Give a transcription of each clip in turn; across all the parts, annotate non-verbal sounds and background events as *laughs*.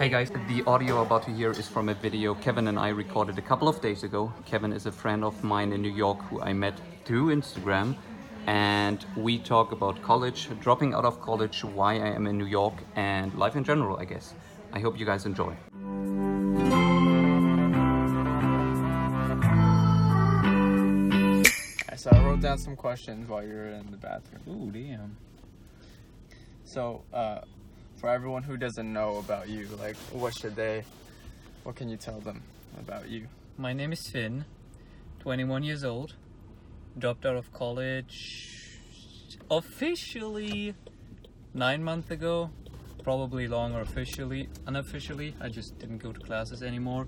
Hey guys, the audio about to hear is from a video Kevin and I recorded a couple of days ago. Kevin is a friend of mine in New York who I met through Instagram and we talk about college, dropping out of college, why I am in New York and life in general, I guess. I hope you guys enjoy. So I wrote down some questions while you were in the bathroom. Ooh, damn. So, uh, for everyone who doesn't know about you, like, what should they, what can you tell them about you? My name is Finn, 21 years old, dropped out of college officially nine months ago, probably longer officially, unofficially. I just didn't go to classes anymore.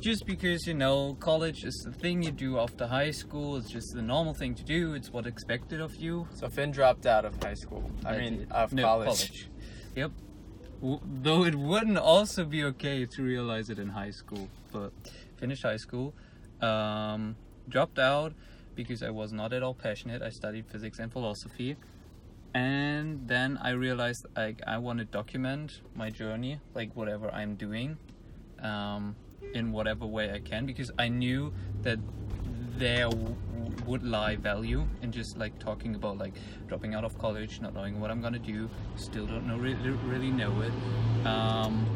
Just because, you know, college is the thing you do after high school, it's just the normal thing to do, it's what expected of you. So Finn dropped out of high school. I, mean, did. of No, college. Yep. Though it wouldn't also be okay to realize it in high school, but finished high school, um, dropped out because I was not at all passionate. I studied physics and philosophy, and then I realized like I want to document my journey, like whatever I'm doing, um, in whatever way I can, because I knew that there would lie value in just like talking about like dropping out of college, not knowing what I'm gonna do, still don't know really, really know it. Um,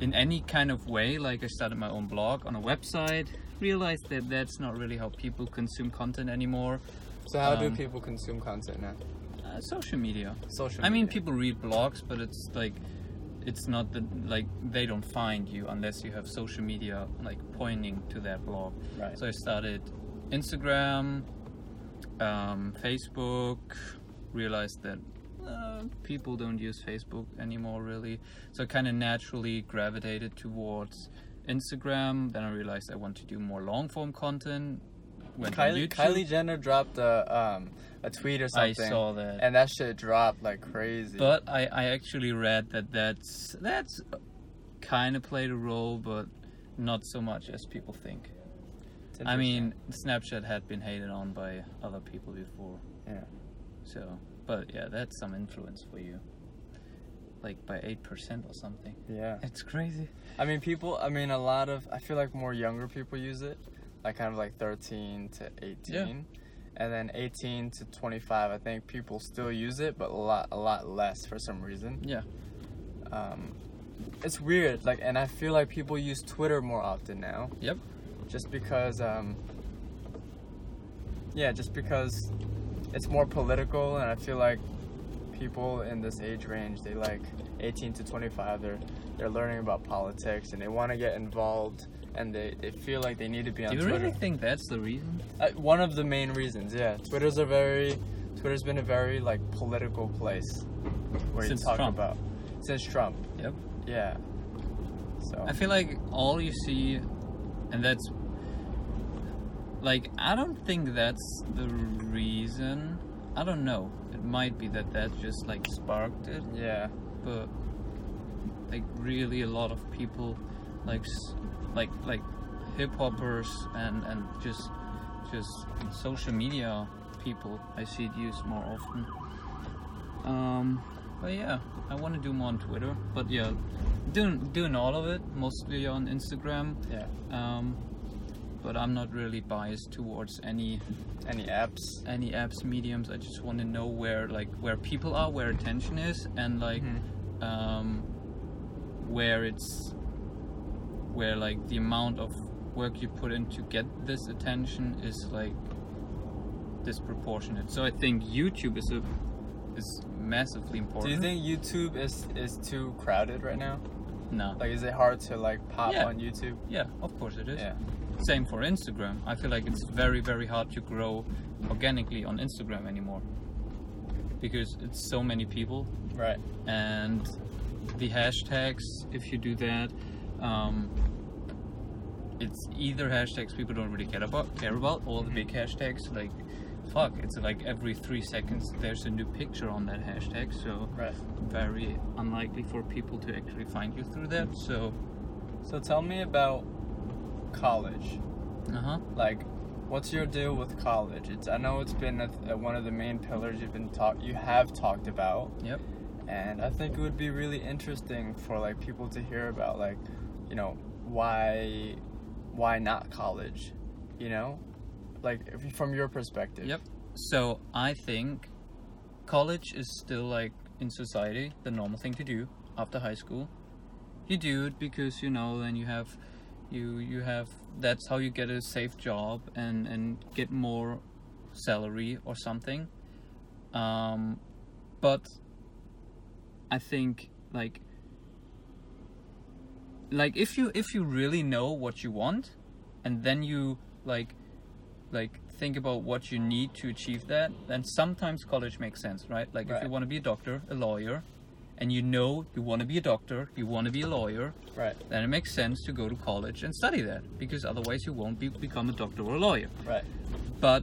in any kind of way, like I started my own blog on a website, realized that that's not really how people consume content anymore. So how do Um, people consume content now? Uh, social media. Social Media. I mean, people read blogs, but it's like, it's not that like they don't find you unless you have social media like pointing to that blog. Right. So I started Instagram, um, Facebook. Realized that uh, people don't use Facebook anymore, really. So I kind of naturally gravitated towards Instagram. Then I realized I want to do more long form content. Went Kylie, Kylie Jenner dropped a um a tweet or something. I saw that. And that shit dropped like crazy. But I, I actually read that that's that's kind of played a role, but not so much as people think. I mean. Snapchat had been hated on by other people before, yeah. so but yeah, that's some influence for you, like by eight percent or something. Yeah. It's crazy. I mean, people. I mean, a lot of. I feel like more younger people use it, like kind of like 13 to 18, Yeah. and then 18 to 25. I think people still use it, but a lot, a lot less for some reason. Yeah. Um, it's weird. Like, and I feel like people use Twitter more often now, Yep. Just because. Um, yeah, just because it's more political, and I feel like people in this age range, they like 18 to 25, they're they're learning about politics and they want to get involved, and they, they feel like they need to be on Do you Twitter. really think that's the reason? Uh, one of the main reasons, yeah. Twitter's a very Twitter's been a very like political place where Since you talk Trump. about since Trump. Yep. Yeah. So I feel like all you see, and that's like I don't think that's the reason. I don't know. It might be that that just like sparked it, yeah. but like really a lot of people, like like like hip hoppers and and just just social media people I see it used more often. Um, but yeah, I want to do more on Twitter. But yeah, doing doing all of it mostly on Instagram. Yeah. Um, but I'm not really biased towards any Any apps? any apps mediums. I just want to know where like where people are, where attention is, and like Mhm. um, where it's where like the amount of work you put in to get this attention is like disproportionate. So I think YouTube is a is massively important. Do you think YouTube is is too crowded right now? No. Like, is it hard to like pop Yeah. on YouTube? Yeah, of course it is. Yeah. Same for Instagram. I feel like it's very, very hard to grow organically on Instagram anymore because it's so many people Right. and the hashtags. If you do that, um, it's either hashtags people don't really care about, care about, or the big hashtags like. Fuck! It's like every three seconds there's a new picture on that hashtag, so Right. very unlikely for people to actually find you through that. So, So tell me about college. uh huh. Like, what's your deal with college? It's I know it's been a, a, one of the main pillars you've been talk you have talked about, Yep. and I think it would be really interesting for like people to hear about like, you know, why why not college, you know, like if, from your perspective. Yep. So I think college is still like in society the normal thing to do after high school. You do it because you know then you have you you have that's how you get a safe job and and get more salary or something. Um, but I think like like if you if you really know what you want and then you like like think about what you need to achieve that then sometimes college makes sense right like if you want to be a doctor a lawyer and you know you want to be a doctor you want to be a lawyer Right. then it makes sense to go to college and study that because otherwise you won't be, become a doctor or a lawyer Right. but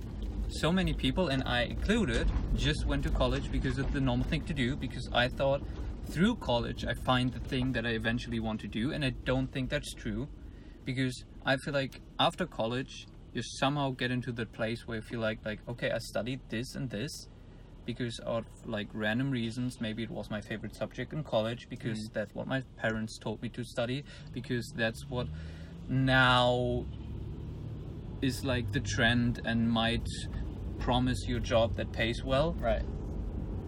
so many people and i included just went to college because it's the normal thing to do because i thought through college i find the thing that i eventually want to do and i don't think that's true because i feel like after college you somehow get into the place where you feel like like okay i studied this and this because of like random reasons maybe it was my favorite subject in college because that's what my parents told me to study because that's what now is like the trend and might promise you a job that pays well Right.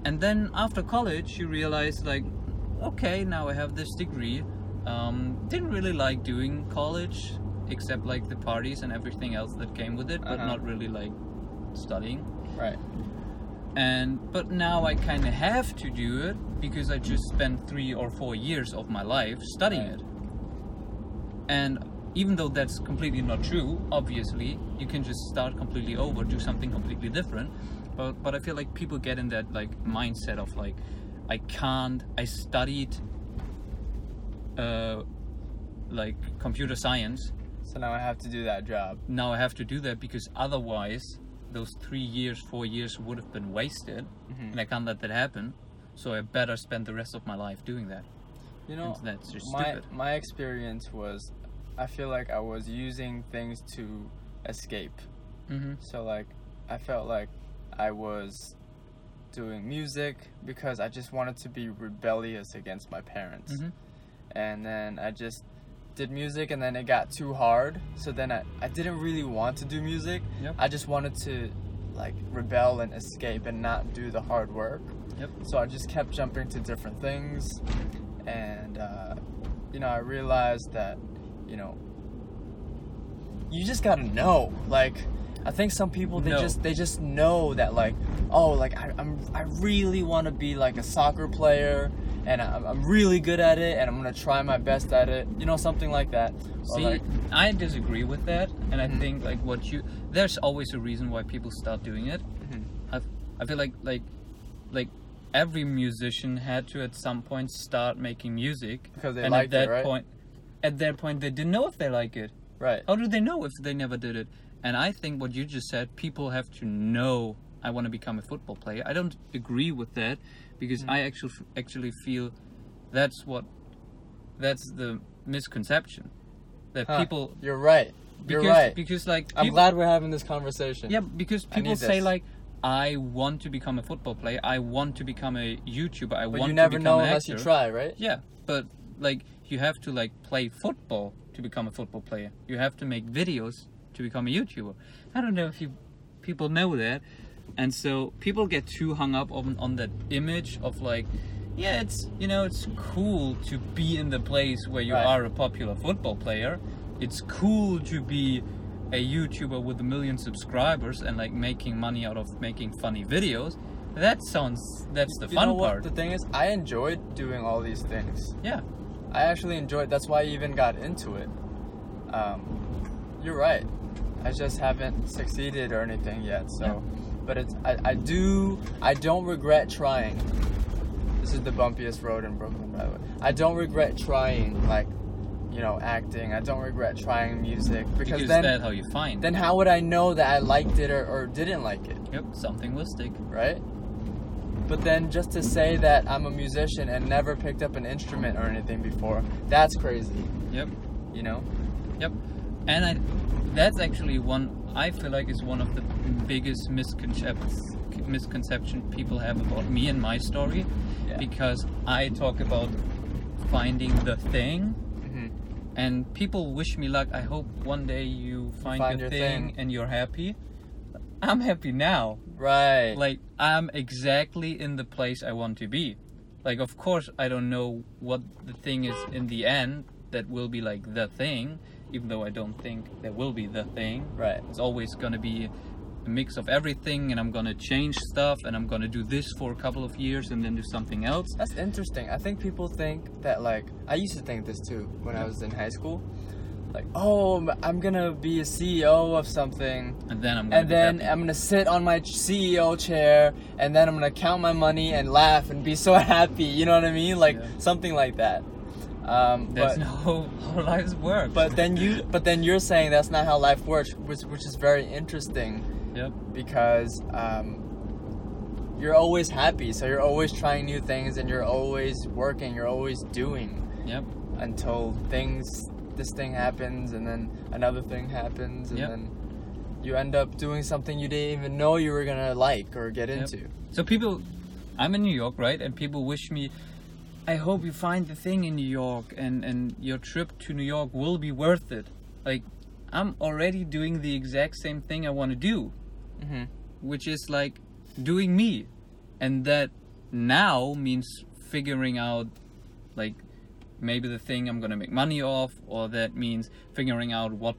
and then after college you realize like okay now i have this degree um, didn't really like doing college except like the parties and everything else that came with it but Uh-huh. not really like studying Right. And but now i kind of have to do it because i just spent three or four years of my life studying it. And even though that's completely not true obviously you can just start completely over do something completely different. But but i feel like people get in that like mindset of like i can't i studied uh like computer science. So now I have to do that job. now I have to do that because otherwise those three years, four years would have been wasted, Mhm. and I can't let that happen. So I better spend the rest of my life doing that. You know, And that's just my stupid. my experience was, I feel like I was using things to escape. Mm-hmm. So like, I felt like I was doing music because I just wanted to be rebellious against my parents. Mhm. And then I just did music and then it got too hard. So then I, I didn't really want to do music. Yep. I just wanted to like rebel and escape and not do the hard work. Yep. So I just kept jumping to different things, and uh, you know I realized that you know you just gotta know. Like I think some people they No. just they just know that like oh like I, I'm I really want to be like a soccer player. And I'm, I'm really good at it, and I'm gonna try my best at it. You know, something like that. See, like, I disagree with that, and I Mhm. think like what you there's always a reason why people start doing it. Mhm. I I feel like like like every musician had to at some point start making music Because they and liked at it, that right? point at that point they didn't know if they like it right. How do they know if they never did it? And I think what you just said, people have to know I want to become a football player. I don't agree with that because Mm. I actually actually feel that's what that's the misconception that Huh, people You're right. because You're right. because like I'm glad we're having this conversation. yeah because people say like I want to become a football player. I want to become a YouTuber. I want to become an actor. But want you never to become know an unless actor. you try, right? Yeah, but like you have to like play football to become a football player. You have to make videos to become a YouTuber. I don't know if you people know that, and so people get too hung up on on that image of like, yeah, it's you know it's cool to be in the place where you Right. are a popular football player. It's cool to be a YouTuber with a million subscribers and like making money out of making funny videos. That sounds that's the You fun part. The thing is, I enjoyed doing all these things. yeah. I actually enjoyed. That's why I even got into it. Um, you're right. I just haven't succeeded or anything yet. So, Yeah. But it's I, I do I don't regret trying. This is the bumpiest road in Brooklyn, by the way. I don't regret trying like, you know, acting. I don't regret trying music because, Because then how you find. then how would I know that I liked it or, or didn't like it? Yep, something will stick. right? But then just to say that I'm a musician and never picked up an instrument or anything before, that's crazy, Yep, you know? yep. And I, that's actually one I feel like is one of the biggest misconceptions misconception people have about me and my story Yeah. because I talk about finding the thing Mhm. and people wish me luck. I hope one day you find, find your, your thing, thing. and you're happy. I'm happy now. Right. Like I'm exactly in the place I want to be. Like of course I don't know what the thing is in the end that will be like the thing, even though I don't think there will be the thing. right. It's always gonna be a mix of everything and I'm gonna change stuff and I'm gonna do this for a couple of years and then do something else. That's interesting. I think people think that like I used to think this too when I was in high school. Like, oh, I'm gonna be a CEO of something, And then I'm gonna and then happy. I'm gonna sit on my CEO chair, and then I'm gonna count my money and laugh and be so *laughs* happy. You know what I mean? Like Yeah. something like that. Um, That's but no *laughs* how lives work. but then you but then you're saying that's not how life works, which which is very interesting Yep. because um, you're always happy. So you're always trying new things, and you're always working. You're always doing Yep. until things this thing happens and then another thing happens and Yep. then you end up doing something you didn't even know you were gonna like or get Yep. into So people, I'm in New York, right? And people wish me, I hope you find the thing in New York, and and your trip to New York will be worth it. Like, I'm already doing the exact same thing I want to do, mm-hmm. which is like doing me, and that now means figuring out, like, maybe the thing I'm gonna make money off, or that means figuring out what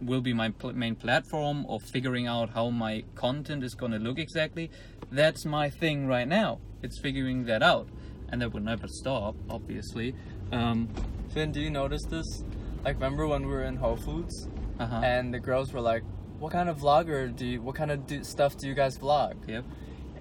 will be my pl- main platform or figuring out how my content is going to look exactly. That's my thing right now. It's figuring that out and that will never stop obviously. Um, Finn do you notice this? Like remember when we were in Whole Foods? Uh-huh. and the girls were like what kind of vlogger do you what kind of do, stuff do you guys vlog? Yep.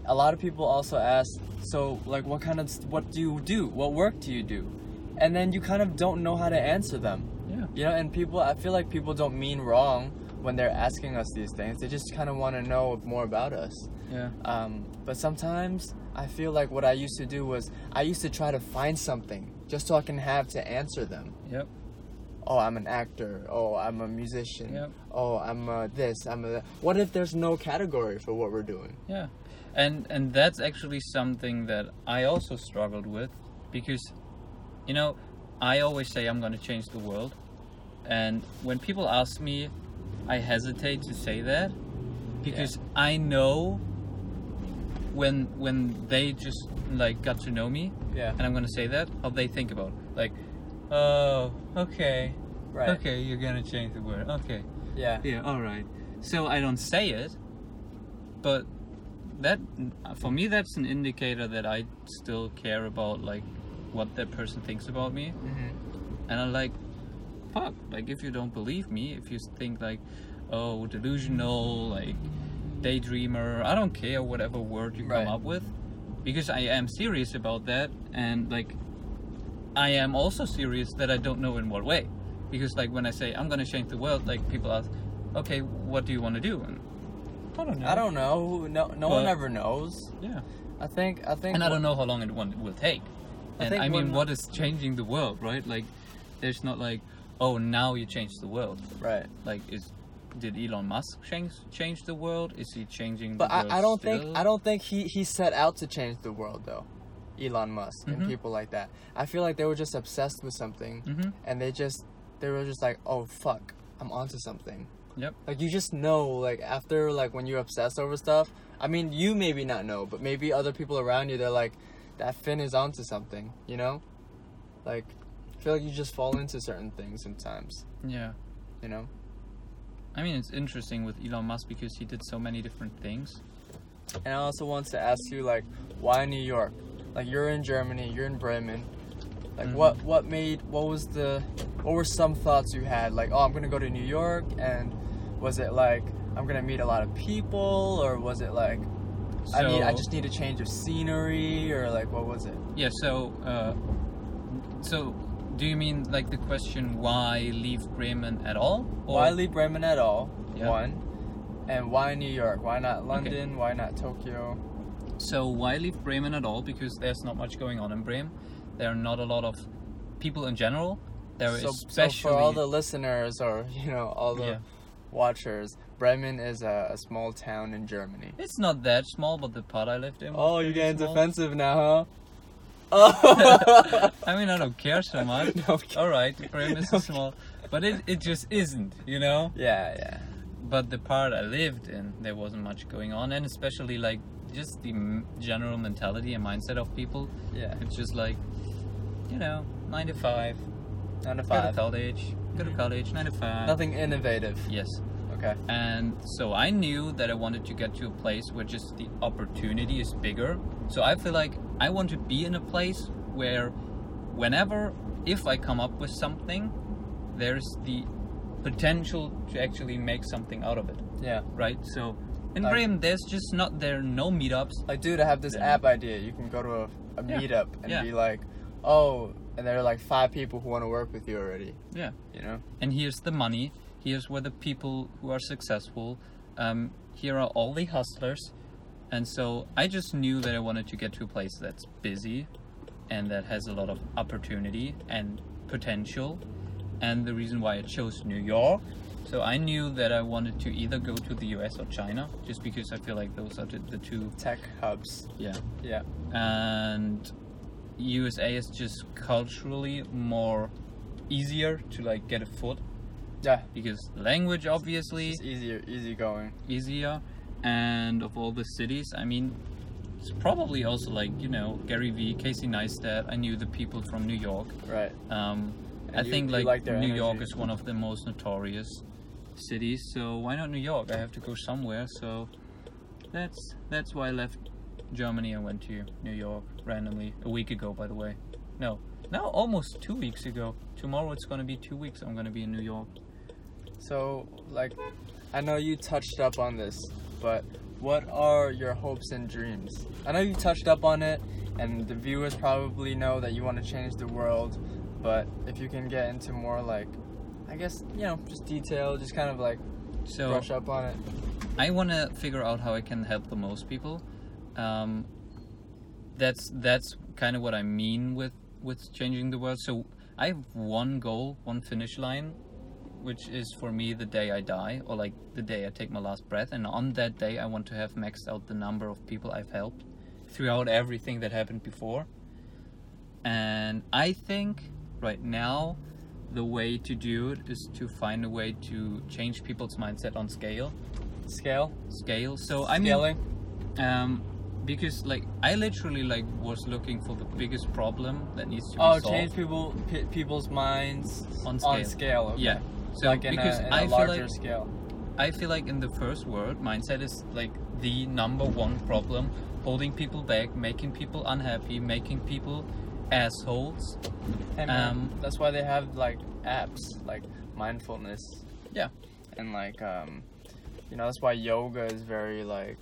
A lot of people also ask so like what kind of what do you do? What work do you do? And then you kind of don't know how to answer them. Yeah. You know, and people, I feel like people don't mean wrong when they're asking us these things. They just kind of want to know more about us. Yeah Um, but sometimes I feel like what I used to do was I used to try to find something just so I can have to answer them. yep Oh, I'm an actor. Oh, I'm a musician. Yep. Oh, I'm a this. I'm a that. What if there's no category for what we're doing? yeah and and that's actually something that i also struggled with because you know i always say i'm going to change the world and when people ask me i hesitate to say that because i know when when they just like got to know me Yeah. and i'm to say that how they think about it. like oh okay Right. okay you're to change the word okay Yeah. yeah, all right. So I don't say it, but that for me that's an indicator that I still care about like what that person thinks about me, hmm and I'm like, fuck. Like if you don't believe me, if you think like, oh, delusional, like daydreamer, I don't care whatever word you Right. come up with, because I am serious about that, and like, I am also serious that I don't know in what way, because like when I say I'm gonna change the world, like people ask, okay, what do you want to do? And I don't know. I don't know. No, no one ever knows. Yeah. I think. I think. and I don't know how long it will take. I And think I mean, what is changing the world, right? Like, there's not like, oh, now you change the world. Right. Like, is did Elon Musk change change the world? Is he changing But the world I, I don't still? think I don't think he, he set out to change the world though. Elon Musk Mhm. and people like that. I feel like they were just obsessed with something Mhm. and they just they were just like, "Oh fuck, I'm onto something." Yep. Like you just know like after like when you're obsessed over stuff. I mean, you maybe not know, but maybe other people around you they're like that Finn is onto something, you know? Like I feel like you just fall into certain things sometimes, Yeah. you know? I mean, it's interesting with Elon Musk because he did so many different things. And I also want to ask you, like, why New York? Like, you're in Germany, you're in Bremen. Like, Mhm. what what made what was the what were some thoughts you had? Like, oh, I'm gonna go to New York, and was it like I'm gonna meet a lot of people, or was it like I need I just need a change of scenery, or like what was it? Yeah. So, uh, so do you mean like the question why leave Bremen at all? Or- Why leave Bremen at all? Yeah. One, and why New York? Why not London? Why not Tokyo? So why leave Bremen at all? Because there's not much going on in Bremen. There are not a lot of people in general. There is so, so for all the listeners, or *laughs* you know, all the Yeah. watchers, Bremen is a, a small town in Germany. It's not that small, but the part I lived in. Oh, you're getting small. defensive now, huh? *laughs* I mean, I don't care so much. *laughs* No. All right, Bremen is *laughs* small, but it, it just isn't, you know. yeah, yeah. But the part I lived in, there wasn't much going on, and especially like just the m- general mentality and mindset of people. Yeah. It's just like, you know, nine to five, Nine to go to five. college, go to mm-hmm. college, nine to five. Nothing innovative. Yes. Okay. And so I knew that I wanted to get to a place where just the opportunity is bigger. So I feel like I want to be in a place where whenever, if I come up with something, there's the potential to actually make something out of it, Yeah. right? So in Like- Bremen, there's just not, there are no meetups. Like, dude, I have this app idea. You can go to a, a Yeah. meetup and Yeah. be like, oh, and there are like five people who want to work with you already. Yeah. You know? And here's the money. Here's where the people who are successful. Um, here are all the hustlers. And so I just knew that I wanted to get to a place that's busy and that has a lot of opportunity and potential. And the reason why I chose New York. So I knew that I wanted to either go to the US or China, just because I feel like those are the, the two. Tech hubs. Yeah. Yeah. And USA is just culturally more easier to like get a foot Yeah. because language obviously It's easier, easy going. easier and of all the cities i mean it's probably also like you know gary vee casey neistat. I knew the people from new york. Right. um, i you- think you like, new york is one of the most notorious cities so why not new york? I have to go somewhere so that's that's why i left germany and went to new york randomly a week ago by the way. No now almost two weeks ago. Tomorrow it's going to be two weeks i'm going to be in new york. So, like, I know you touched up on this, but what are your hopes and dreams? I know you touched up on it, and the viewers probably know that you want to change the world, but if you can get into more, like, I guess, you know, just detail, just kind of like so brush up on it. I want to figure out how I can help the most people. Um, that's that's kind of what I mean with with changing the world. So I have one goal, one finish line, which is for me the day I die, or like the day I take my last breath. And on that day, I want to have maxed out the number of people I've helped throughout everything that happened before. And I think right now, the way to do it is to find a way to change people's mindset on scale Scale? scale. So I mean, Scaling? um, because like I literally like was looking for the biggest problem that needs to be Oh, solved. change people, p- people's minds On On scale. scale okay. Yeah. So like in because a, in I a feel larger like scale. I feel like in the first world, mindset is like the number one problem, holding people back, making people unhappy, making people assholes. Hey, man, Um, that's why they have like apps like mindfulness. Yeah. And like um, you know that's why yoga is very like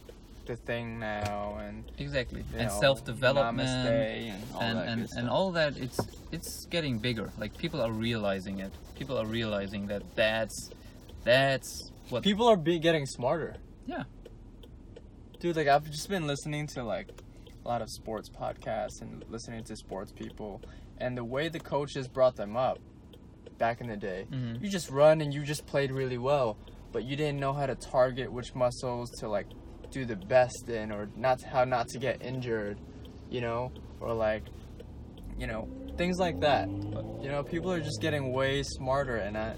the thing now and Exactly. and know, self development. and all and that and, and all that it's it's getting bigger like people are realizing it people are realizing that that's that's what people are be getting smarter. Yeah. Dude, like I've just been listening to like a lot of sports podcasts and listening to sports people and the way the coaches brought them up back in the day. Mhm. You just run and you just played really well, but you didn't know how to target which muscles to like do the best in or not how not to get injured, you know, or like you know, things like that. But, you know, people are just getting way smarter and I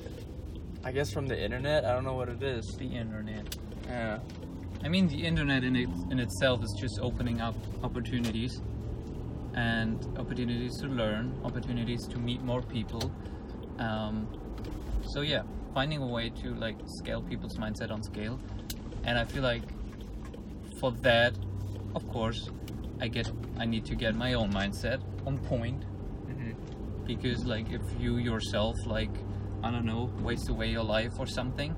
I guess from the internet, I don't know what it is. the internet Yeah. i mean the internet in, it, in itself is just opening up opportunities and opportunities to learn opportunities to meet more people um, so yeah finding a way to like scale people's mindset on scale and i feel like for that of course i get i need to get my own mindset on point. Hmm because like if you yourself like i don't know waste away your life or something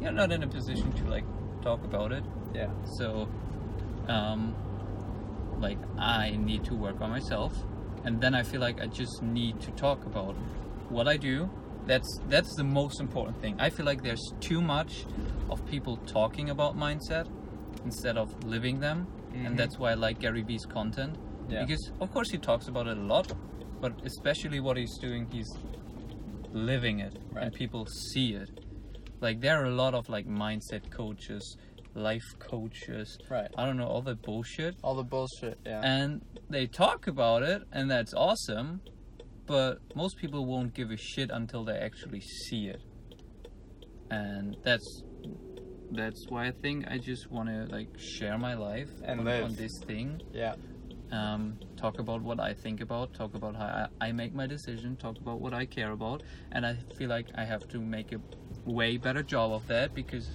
you're not in a position to like talk about it. Yeah. so um like i need to work on myself and then i feel like i just need to talk about what i do. That's that's the most important thing. I feel like there's too much of people talking about mindset instead of living them Mhm. and that's why i like gary vee's content Yeah. because of course he talks about it a lot but especially what he's doing he's living it Right. and people see it Like there are a lot of like mindset coaches, life coaches. Right. I don't know all the bullshit, All the bullshit. Yeah. and they talk about it, and that's awesome. But most people won't give a shit until they actually see it, and that's that's why I think I just want to like share my life And on, live. on this thing yeah. um, talk about what I think about, talk about how I, I make my decision, talk about what I care about, and I feel like I have to make a way better job of that because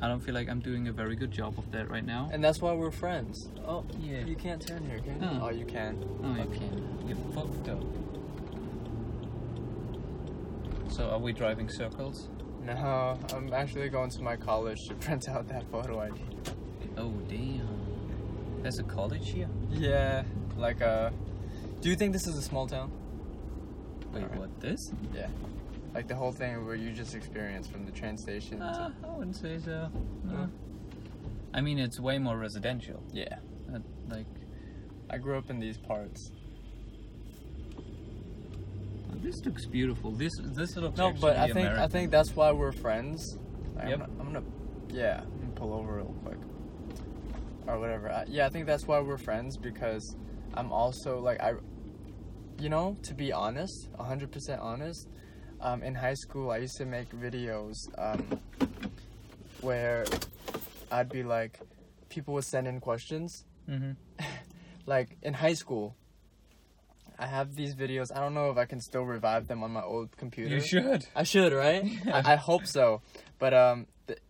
I don't feel like I'm doing a very good job of that right now. And that's why we're friends. Oh, Yeah. You can't turn here, can you? No. Oh, you can. Oh, you can. You're fucked up. So are we driving circles? No, I'm actually going to my college to *laughs* print out that photo ID. Oh damn. There's a college here? Yeah, like uh, do you think this is a small town? Wait, Alright. what? This? Yeah, like the whole thing where you just experienced from the train station. Uh, to, I wouldn't say so. No. No? I mean, it's way more residential. yeah, Uh, like, I grew up in these parts. This looks beautiful. This this looks No, but I think I think that's why we're friends. Like, Yep. I'm, gonna, I'm gonna, yeah, I'm gonna pull over real quick, or whatever. I, yeah, I think that's why we're friends because I'm also like I, you know, to be honest, 100% honest. Um, in high school, I used to make videos um, where I'd be like, people would send in questions. Mhm. *laughs* Like in high school, I have these videos. I don't know if I can still revive them on my old computer. You should. I should, right? Yeah. *laughs* I, I hope so. But um, th-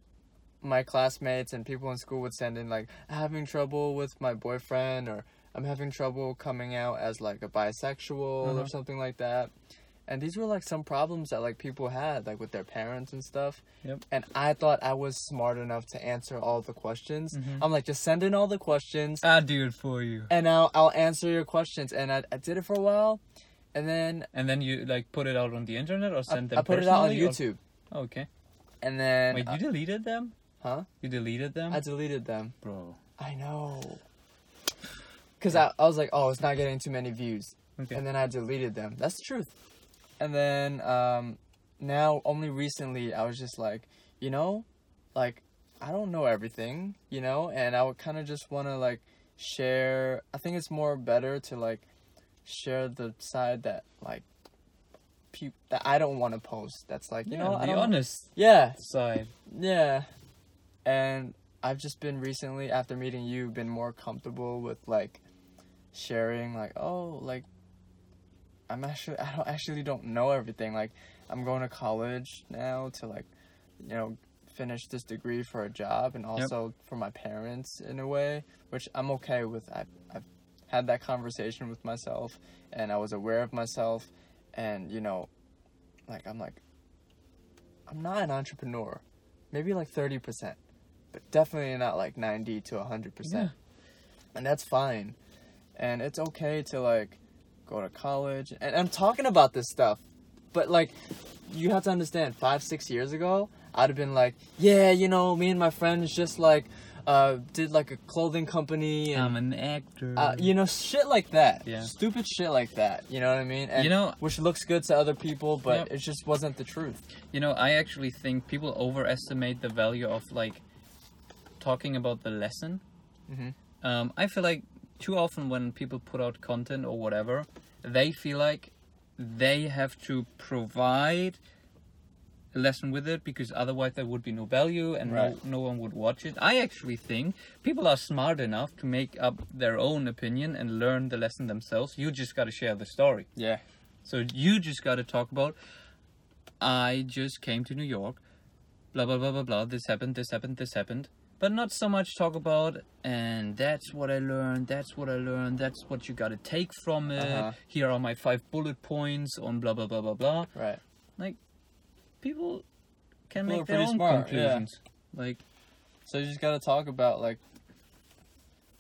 my classmates and people in school would send in like, having trouble with my boyfriend, or I'm having trouble coming out as like a bisexual Uh-huh. or something like that. And these were like some problems that like people had like with their parents and stuff. Yep. And I thought I was smart enough to answer all the questions. Mhm. I'm like, just send in all the questions I'll do it for you. and I'll I'll answer your questions. And I, I did it for a while, and then And then you like put it out on the internet or I, send them I put it out on personally, or- YouTube. Oh, okay. And then Wait, you deleted them? huh? You deleted them? I deleted them. Bro. I know. *sighs* Cause I, I was like, oh, it's not getting too many views, Okay. and then I deleted them. That's the truth. And then um, now only recently I was just like, you know, like I don't know everything, you know, and I would kind of just want to like share. I think it's more better to like share the side that like that I don't want to post. That's like you yeah, know, the honest yeah, side. yeah. And I've just been recently, after meeting you, been more comfortable with like sharing, like, oh, like, I'm actually, *laughs* I don't actually don't know everything. Like, I'm going to college now to like, you know, finish this degree for a job and also for my parents in a way, which I'm okay with. I, I've had that conversation with myself and I was aware of myself and, you know, like, I'm like, I'm not an entrepreneur. Maybe like 30%, but definitely not like 90 to 100%. Yeah. And that's fine. And it's okay to like go to college. And I'm talking about this stuff, but like, you have to understand, five, six years ago, I'd have been like, yeah, you know, me and my friends just like, uh, did like a clothing company and I'm an actor. uh, you know, shit like that. Yeah. Stupid shit like that. You know what I mean? And You know- which looks good to other people, but it just wasn't the truth. You know, I actually think people overestimate the value of like talking about the lesson. Mhm. Um, I feel like too often when people put out content or whatever, they feel like they have to provide a lesson with it because otherwise there would be no value and Right. no, no one would watch it. I actually think people are smart enough to make up their own opinion and learn the lesson themselves. You just got to share the story. Yeah. So you just got to talk about. I just came to New York. Blah blah blah blah blah. This happened. This happened. This happened. But not so much talk about. And that's what I learned. That's what I learned. That's what you got to take from it. Uh-huh. Here are my five bullet points on blah blah blah blah blah. Right. Like people can People make their pretty own smart, yeah. conclusions. Like So you just gotta talk about like,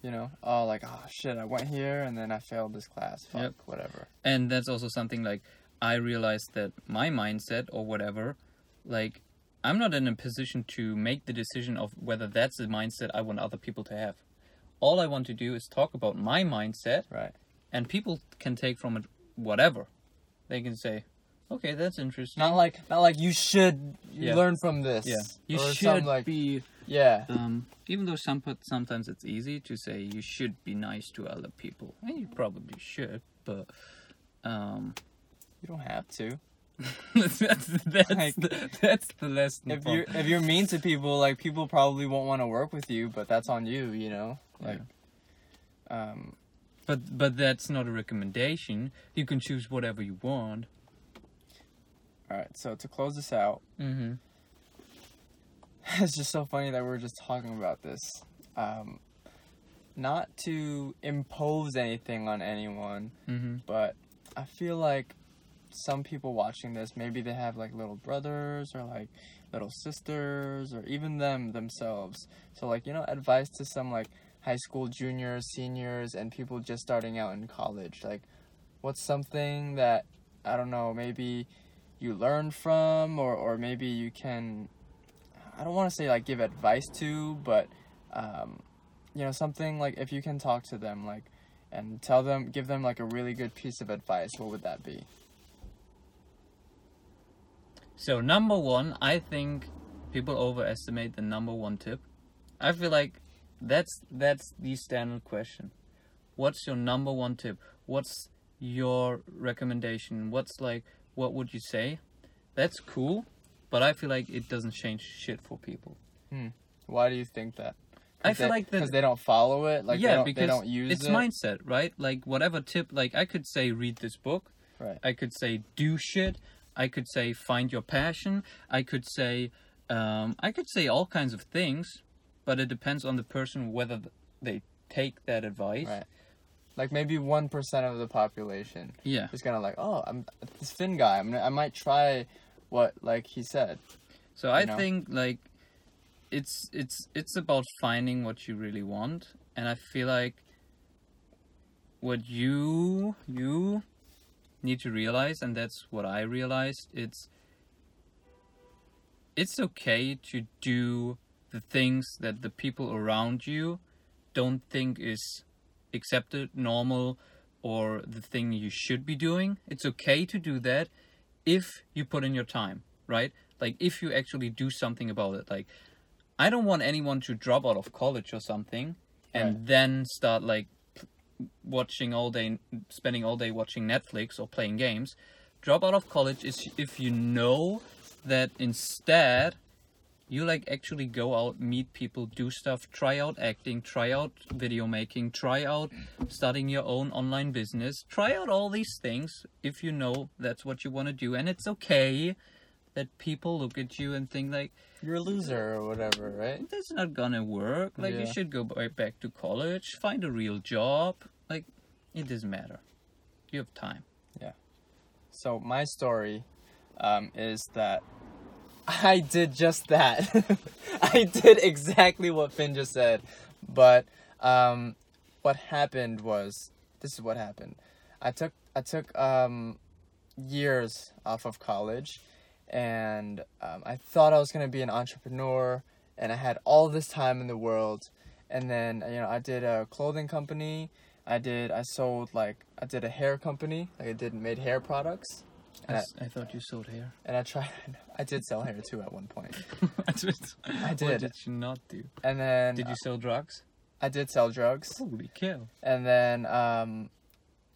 you know, oh like oh shit, I went here and then I failed this class. Fuck, Yep. whatever. and that's also something like i realized that my mindset or whatever like i'm not in a position to make the decision of whether that's the mindset i want other people to have all i want to do is talk about my mindset Right. and people can take from it whatever they can say Okay, that's interesting. Not like not like you should Yeah. learn from this. yeah, you or should like be. yeah. Um, even though some sometimes it's easy to say you should be nice to other people, and you probably should, but um, You don't have to. *laughs* that's that's Like, the, that's the lesson. If you if you're mean to people, like people probably won't want to work with you, but that's on you, you know. Like, um, but but that's not a recommendation. You can choose whatever you want. all right. So to close this out, Mm-hmm. *laughs* it's just so funny that we're just talking about this. Um, not to impose anything on anyone, Mm-hmm. but I feel like some people watching this maybe they have like little brothers or like little sisters or even them themselves. So like you know advice to some like high school juniors seniors and people just starting out in college. Like what's something that i don't know maybe you learn from or or maybe you can i don't want to say like give advice to but um you know something like if you can talk to them like and tell them give them like a really good piece of advice what would that be So number one, I think people overestimate the number one tip. I feel like that's that's the standard question. What's your number one tip? What's your recommendation? What's like what would you say? That's cool, but I feel like it doesn't change shit for people. Hmm. why do you think that I feel like that- because they don't follow it like yeah, they don't, because they don't use it's it mindset, right? Like whatever tip, like I could say read this book. Right. I could say do shit. I could say find your passion. I could say, um, I could say all kinds of things, but it depends on the person whether they take that advice. Right. like maybe 1% of the population Yeah. is gonna like oh i'm this Finn guy i'm i might try what like he said So I know? think like it's it's it's about finding what you really want, and I feel like what you you need to realize, and that's what I realized. It's it's okay to do the things that the people around you don't think is accepted, normal, or the thing you should be doing. It's okay to do that if you put in your time, right? Like if you actually do something about it. Like I don't want anyone to drop out of college or something and Right. then start like watching all day spending all day watching Netflix or playing games. Drop out of college is if you know that instead you like actually go out, meet people, do stuff, try out acting, try out video making, try out starting your own online business, try out all these things if you know that's what you want to do. And it's okay that people look at you and think like you're a loser or whatever right that's not gonna work. Like you should go back to college, find a real job. Like it doesn't matter. You have time. Yeah. So my story um, is that *laughs* I did just that. *laughs* I did exactly what Finn just said, but um, what happened was this is what happened. I took I took um, years off of college, and um, I thought I was gonna be an entrepreneur, and I had all this time in the world, and then you know I did a clothing company. I did I sold like I did a hair company. Like I did made hair products. I, And I, s- I thought you sold hair. and I tried. *laughs* I did sell hair too at one point. *laughs* I did. What did. you not do? And then Did you sell drugs? I did sell drugs. Holy cow! And then um,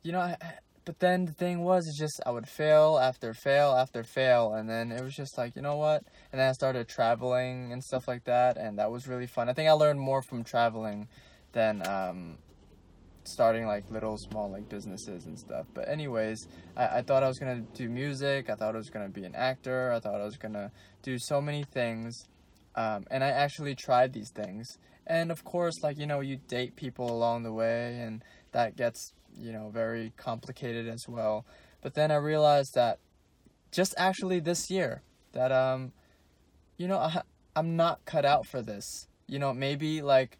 you know, I- but then the thing was, it's just I would fail after fail after fail, and then it was just like, you know what? And then I started traveling and stuff like that, and that was really fun. I think I learned more from traveling than um, starting like little small like businesses and stuff. But anyways, I, I thought I was gonna do music. I thought I was gonna be an actor. I thought I was gonna do so many things, um, and I actually tried these things. And of course, like you know, you date people along the way, and that gets you know very complicated as well. But then I realized that just actually this year that um, you know, I, I'm not cut out for this. You know, maybe like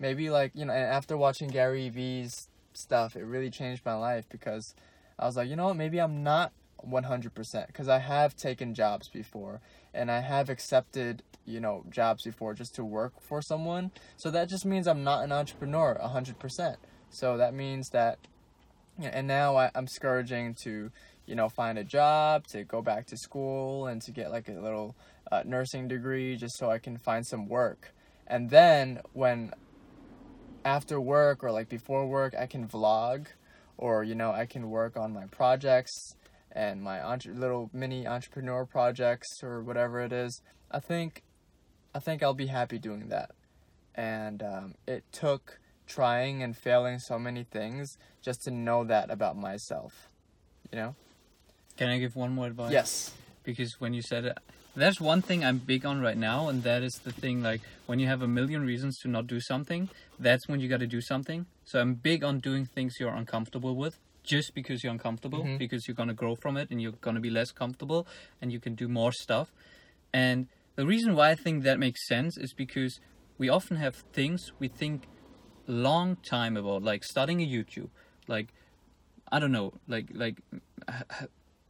maybe like you know and after watching gary vee's stuff it really changed my life because i was like you know what maybe i'm not 100% because i have taken jobs before and i have accepted you know jobs before just to work for someone so that just means i'm not an entrepreneur 100% so that means that and now I, i'm scourging to you know, find a job, to go back to school, and to get like a little uh, nursing degree just so I can find some work. And then when after work or like before work, I can vlog or, you know, I can work on my projects and my entre- little mini entrepreneur projects or whatever it is. I think, I think I'll be happy doing that. And um, it took trying and failing so many things just to know that about myself. You know? Can I give one more advice? Yes. Because when you said it, there's one thing I'm big on right now, and that is the thing like when you have a million reasons to not do something, that's when you got to do something. So I'm big on doing things you're uncomfortable with just because you're uncomfortable, Mhm. because you're going to grow from it and you're going to be less comfortable and you can do more stuff. And the reason why I think that makes sense is because we often have things we think long time about, like starting a YouTube, like I don't know, like like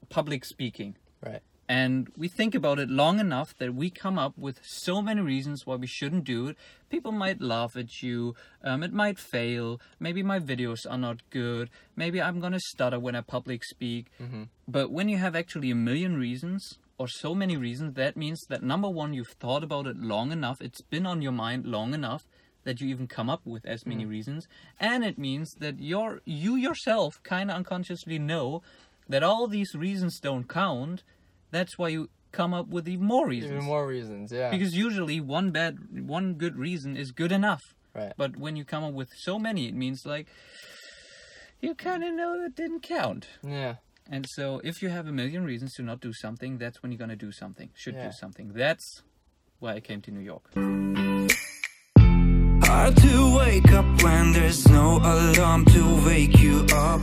public speaking Right. and we think about it long enough that we come up with so many reasons why we shouldn't do it. People might laugh at you. Um, it might fail. Maybe my videos are not good. Maybe I'm gonna stutter when I public speak. Mm-hmm. But when you have actually a million reasons or so many reasons, that means that number one, you've thought about it long enough. It's been on your mind long enough that you even come up with as many mm. reasons, and it means that you're you yourself kind of unconsciously know that all these reasons don't count. That's why you come up with even more reasons. Even more reasons, yeah. Because usually one bad, one good reason is good enough. Right. But when you come up with so many, it means like you kind of know that didn't count. yeah. And so if you have a million reasons to not do something, that's when you're gonna do something. Should Yeah. do something. That's why I came to New York. Hard to wake up when there's no alarm to wake you up.